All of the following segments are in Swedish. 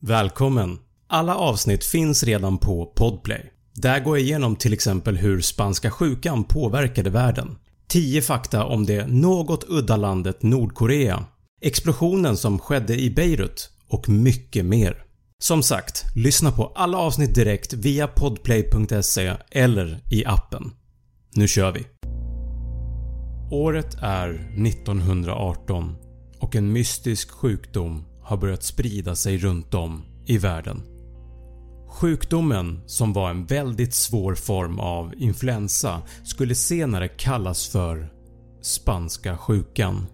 Välkommen! Alla avsnitt finns redan på Podplay. Där går jag igenom till exempel hur spanska sjukan påverkade världen. 10 fakta om det något udda landet Nordkorea. Explosionen som skedde i Beirut och mycket mer. Som sagt, lyssna på alla avsnitt direkt via podplay.se eller i appen. Nu kör vi! Året är 1918 och en mystisk sjukdom har börjat sprida sig runt om i världen. Sjukdomen, som var en väldigt svår form av influensa, skulle senare kallas för “spanska sjukan”.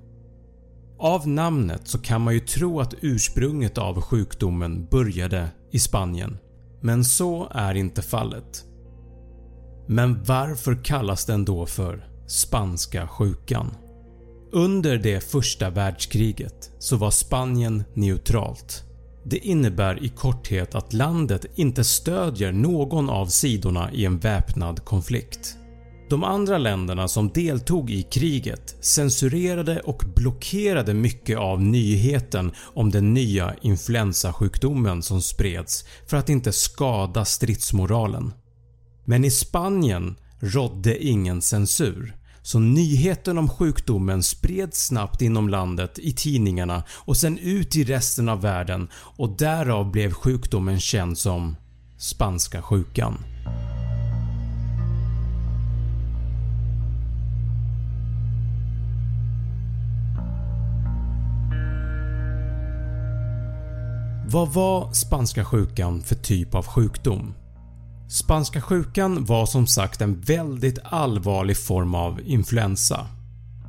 Av namnet så kan man ju tro att ursprunget av sjukdomen började i Spanien, men så är inte fallet. Men varför kallas den då för “spanska sjukan”? Under det första världskriget så var Spanien neutralt. Det innebär i korthet att landet inte stödjer någon av sidorna i en väpnad konflikt. De andra länderna som deltog i kriget censurerade och blockerade mycket av nyheten om den nya influensasjukdomen som spreds för att inte skada stridsmoralen. Men i Spanien rådde ingen censur så nyheten om sjukdomen spreds snabbt inom landet i tidningarna och sen ut i resten av världen och därav blev sjukdomen känd som “spanska sjukan”. Vad var spanska sjukan för typ av sjukdom? Spanska sjukan var som sagt en väldigt allvarlig form av influensa.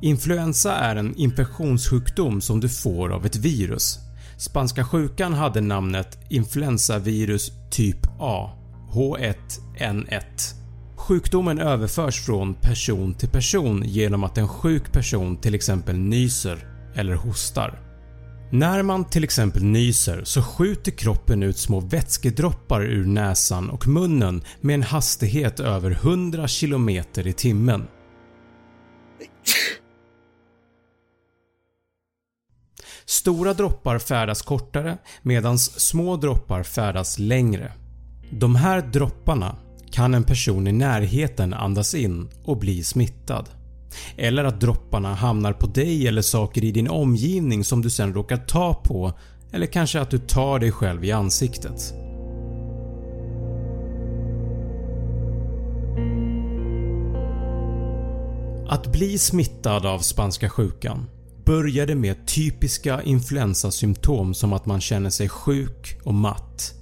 Influensa är en infektionssjukdom som du får av ett virus. Spanska sjukan hade namnet influensavirus typ A H1N1. Sjukdomen överförs från person till person genom att en sjuk person till exempel nyser eller hostar. När man till exempel nyser så skjuter kroppen ut små vätskedroppar ur näsan och munnen med en hastighet över 100 km i timmen. Stora droppar färdas kortare medan små droppar färdas längre. De här dropparna kan en person i närheten andas in och bli smittad. Eller att dropparna hamnar på dig eller saker i din omgivning som du sen råkar ta på eller kanske att du tar dig själv i ansiktet. Att bli smittad av spanska sjukan började med typiska influensasymptom som att man känner sig sjuk och matt,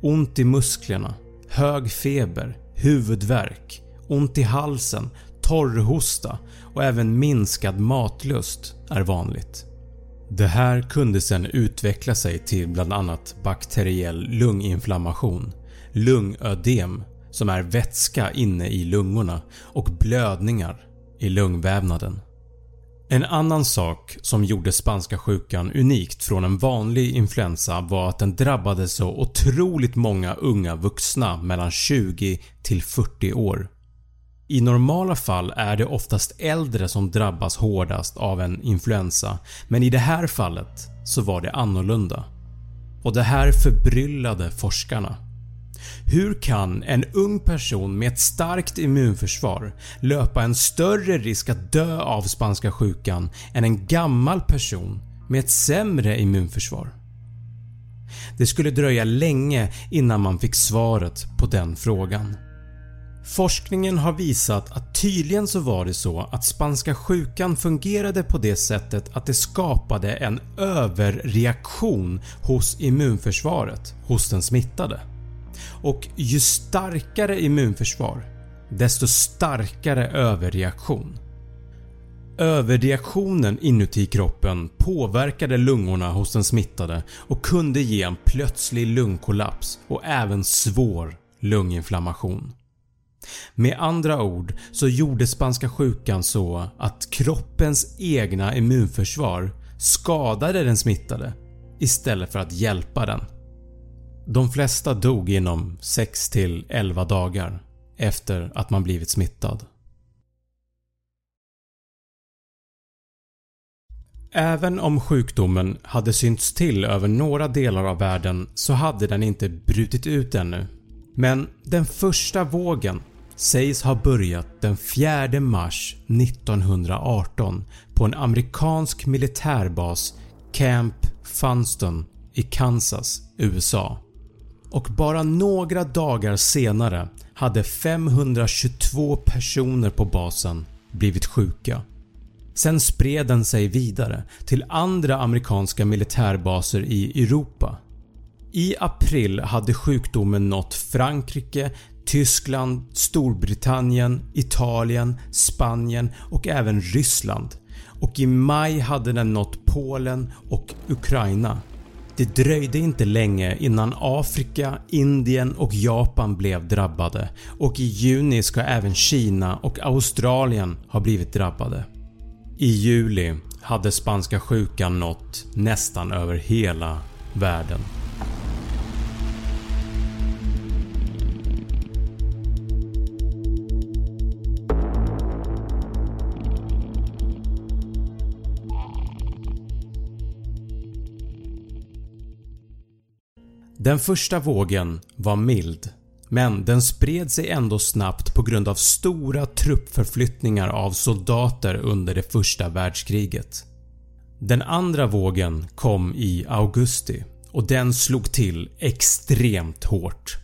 ont i musklerna, hög feber, huvudvärk, ont i halsen, torrhosta och även minskad matlust är vanligt. Det här kunde sen utveckla sig till bland annat bakteriell lunginflammation, lungödem som är vätska inne i lungorna och blödningar i lungvävnaden. En annan sak som gjorde spanska sjukan unikt från en vanlig influensa var att den drabbade så otroligt många unga vuxna mellan 20 till 40 år. I normala fall är det oftast äldre som drabbas hårdast av en influensa men i det här fallet så var det annorlunda. Och det här förbryllade forskarna. Hur kan en ung person med ett starkt immunförsvar löpa en större risk att dö av spanska sjukan än en gammal person med ett sämre immunförsvar? Det skulle dröja länge innan man fick svaret på den frågan. Forskningen har visat att tydligen så var det så att spanska sjukan fungerade på det sättet att det skapade en överreaktion hos immunförsvaret hos den smittade. Och ju starkare immunförsvar desto starkare överreaktion. Överreaktionen inuti kroppen påverkade lungorna hos den smittade och kunde ge en plötslig lungkollaps och även svår lunginflammation. Med andra ord så gjorde spanska sjukan så att kroppens egna immunförsvar skadade den smittade istället för att hjälpa den. De flesta dog inom 6-11 dagar efter att man blivit smittad. Även om sjukdomen hade synts till över några delar av världen så hade den inte brutit ut ännu. Men den första vågen sägs ha börjat den 4 mars 1918 på en amerikansk militärbas Camp Funston i Kansas, USA och bara några dagar senare hade 522 personer på basen blivit sjuka. Sen spred den sig vidare till andra amerikanska militärbaser i Europa. I april hade sjukdomen nått Frankrike, Tyskland, Storbritannien, Italien, Spanien och även Ryssland och i maj hade den nått Polen och Ukraina. Det dröjde inte länge innan Afrika, Indien och Japan blev drabbade och i juni ska även Kina och Australien ha blivit drabbade. I juli hade spanska sjukan nått nästan över hela världen. Den första vågen var mild men den spred sig ändå snabbt på grund av stora truppförflyttningar av soldater under det första världskriget. Den andra vågen kom i augusti och den slog till extremt hårt.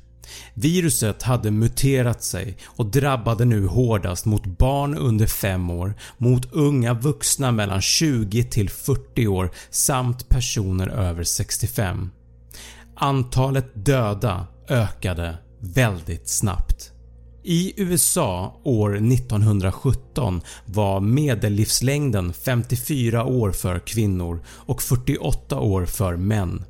Viruset hade muterat sig och drabbade nu hårdast mot barn under 5 år, mot unga vuxna mellan 20 till 40 år samt personer över 65. Antalet döda ökade väldigt snabbt. I USA år 1917 var medellivslängden 54 år för kvinnor och 48 år för män.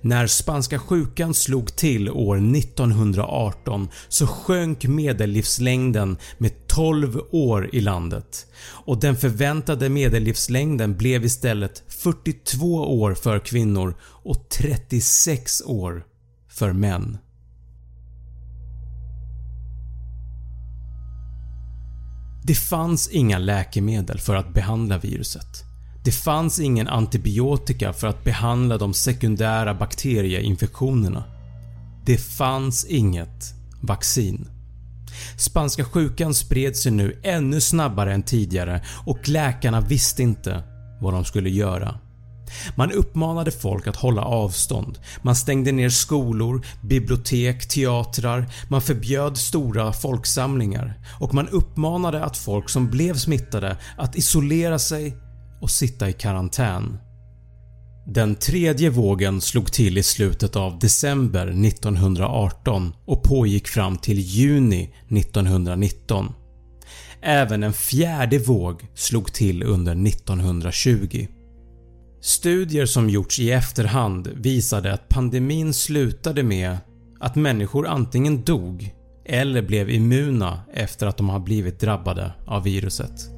När spanska sjukan slog till år 1918 så sjönk medellivslängden med 12 år i landet och den förväntade medellivslängden blev istället 42 år för kvinnor och 36 år för män. Det fanns inga läkemedel för att behandla viruset. Det fanns ingen antibiotika för att behandla de sekundära bakterieinfektionerna. Det fanns inget vaccin. Spanska sjukan spred sig nu ännu snabbare än tidigare och läkarna visste inte vad de skulle göra. Man uppmanade folk att hålla avstånd, man stängde ner skolor, bibliotek, teatrar, man förbjöd stora folksamlingar och man uppmanade att folk som blev smittade att isolera sig och sitta i karantän. Den tredje vågen slog till i slutet av december 1918 och pågick fram till juni 1919. Även en fjärde våg slog till under 1920. Studier som gjorts i efterhand visade att pandemin slutade med att människor antingen dog eller blev immuna efter att de har blivit drabbade av viruset.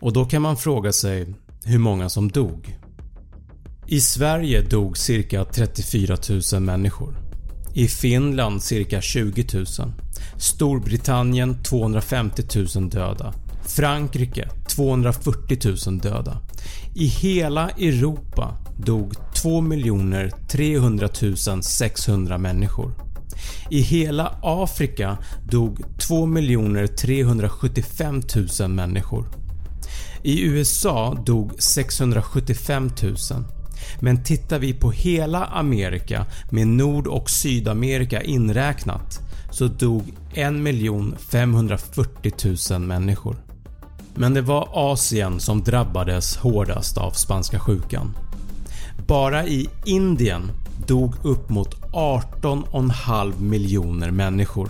Och då kan man fråga sig hur många som dog. I Sverige dog cirka 34 000 människor. I Finland cirka 20 000. Storbritannien 250 000 döda. Frankrike 240 000 döda. I hela Europa dog 2 300 600 människor. I hela Afrika dog 2 375 000 människor. I USA dog 675 000 men tittar vi på hela Amerika med Nord och Sydamerika inräknat så dog 1 540 000 människor. Men det var Asien som drabbades hårdast av spanska sjukan. Bara i Indien dog upp mot 18,5 miljoner människor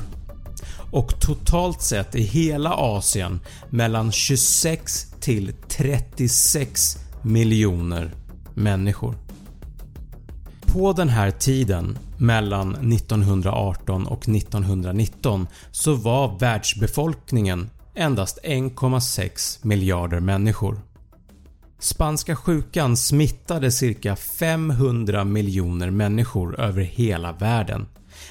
och totalt sett i hela Asien mellan 26 till 36 miljoner människor. På den här tiden mellan 1918 och 1919 så var världsbefolkningen endast 1,6 miljarder människor. Spanska sjukan smittade cirka 500 miljoner människor över hela världen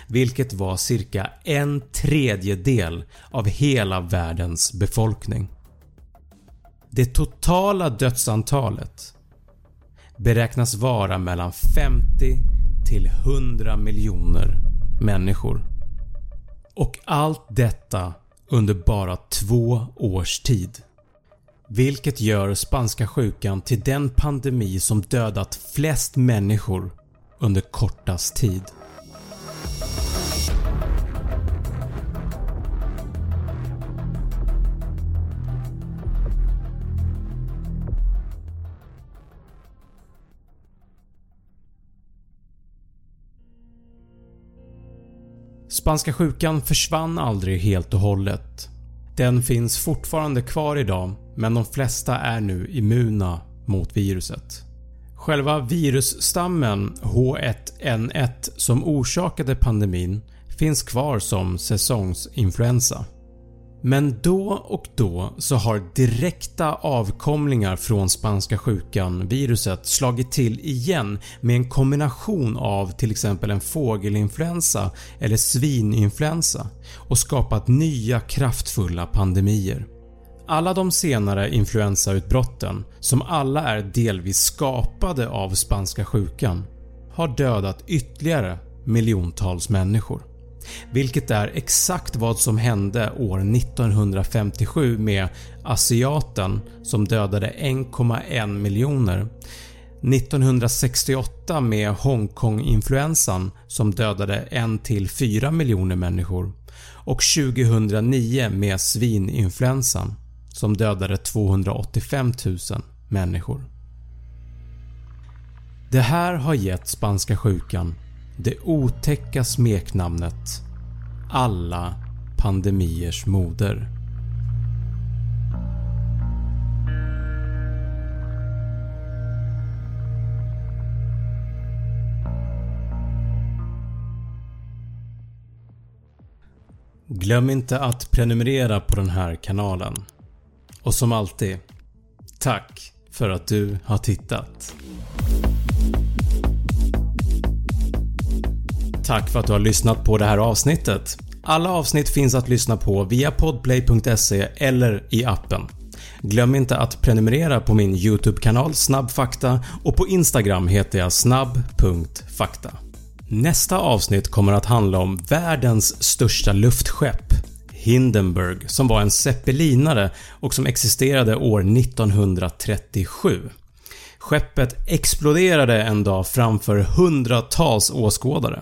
vilket var cirka en tredjedel av hela världens befolkning. Det totala dödsantalet beräknas vara mellan 50 till 100 miljoner människor. Och allt detta under bara två års tid. Vilket gör spanska sjukan till den pandemi som dödat flest människor under kortast tid. Spanska sjukan försvann aldrig helt och hållet. Den finns fortfarande kvar idag men de flesta är nu immuna mot viruset. Själva virusstammen H1N1 som orsakade pandemin finns kvar som säsongsinfluensa. Men då och då så har direkta avkomlingar från spanska sjukan viruset slagit till igen med en kombination av till exempel en fågelinfluensa eller svininfluensa och skapat nya kraftfulla pandemier. Alla de senare influensautbrotten, som alla är delvis skapade av spanska sjukan, har dödat ytterligare miljontals människor. Vilket är exakt vad som hände år 1957 med asiaten som dödade 1,1 miljoner 1968 med Hongkong-influensan som dödade 1-4 miljoner människor och 2009 med svininfluensan som dödade 285 000 människor. Det här har gett spanska sjukan det otäcka smeknamnet “Alla pandemiers moder”. Glöm inte att prenumerera på den här kanalen. Och som alltid, tack för att du har tittat. Tack för att du har lyssnat på det här avsnittet. Alla avsnitt finns att lyssna på via podplay.se eller i appen. Glöm inte att prenumerera på min YouTube-kanal Snabbfakta och på Instagram heter jag snabb.fakta. Nästa avsnitt kommer att handla om världens största luftskepp Hindenburg som var en zeppelinare och som existerade år 1937. Skeppet exploderade en dag framför hundratals åskådare.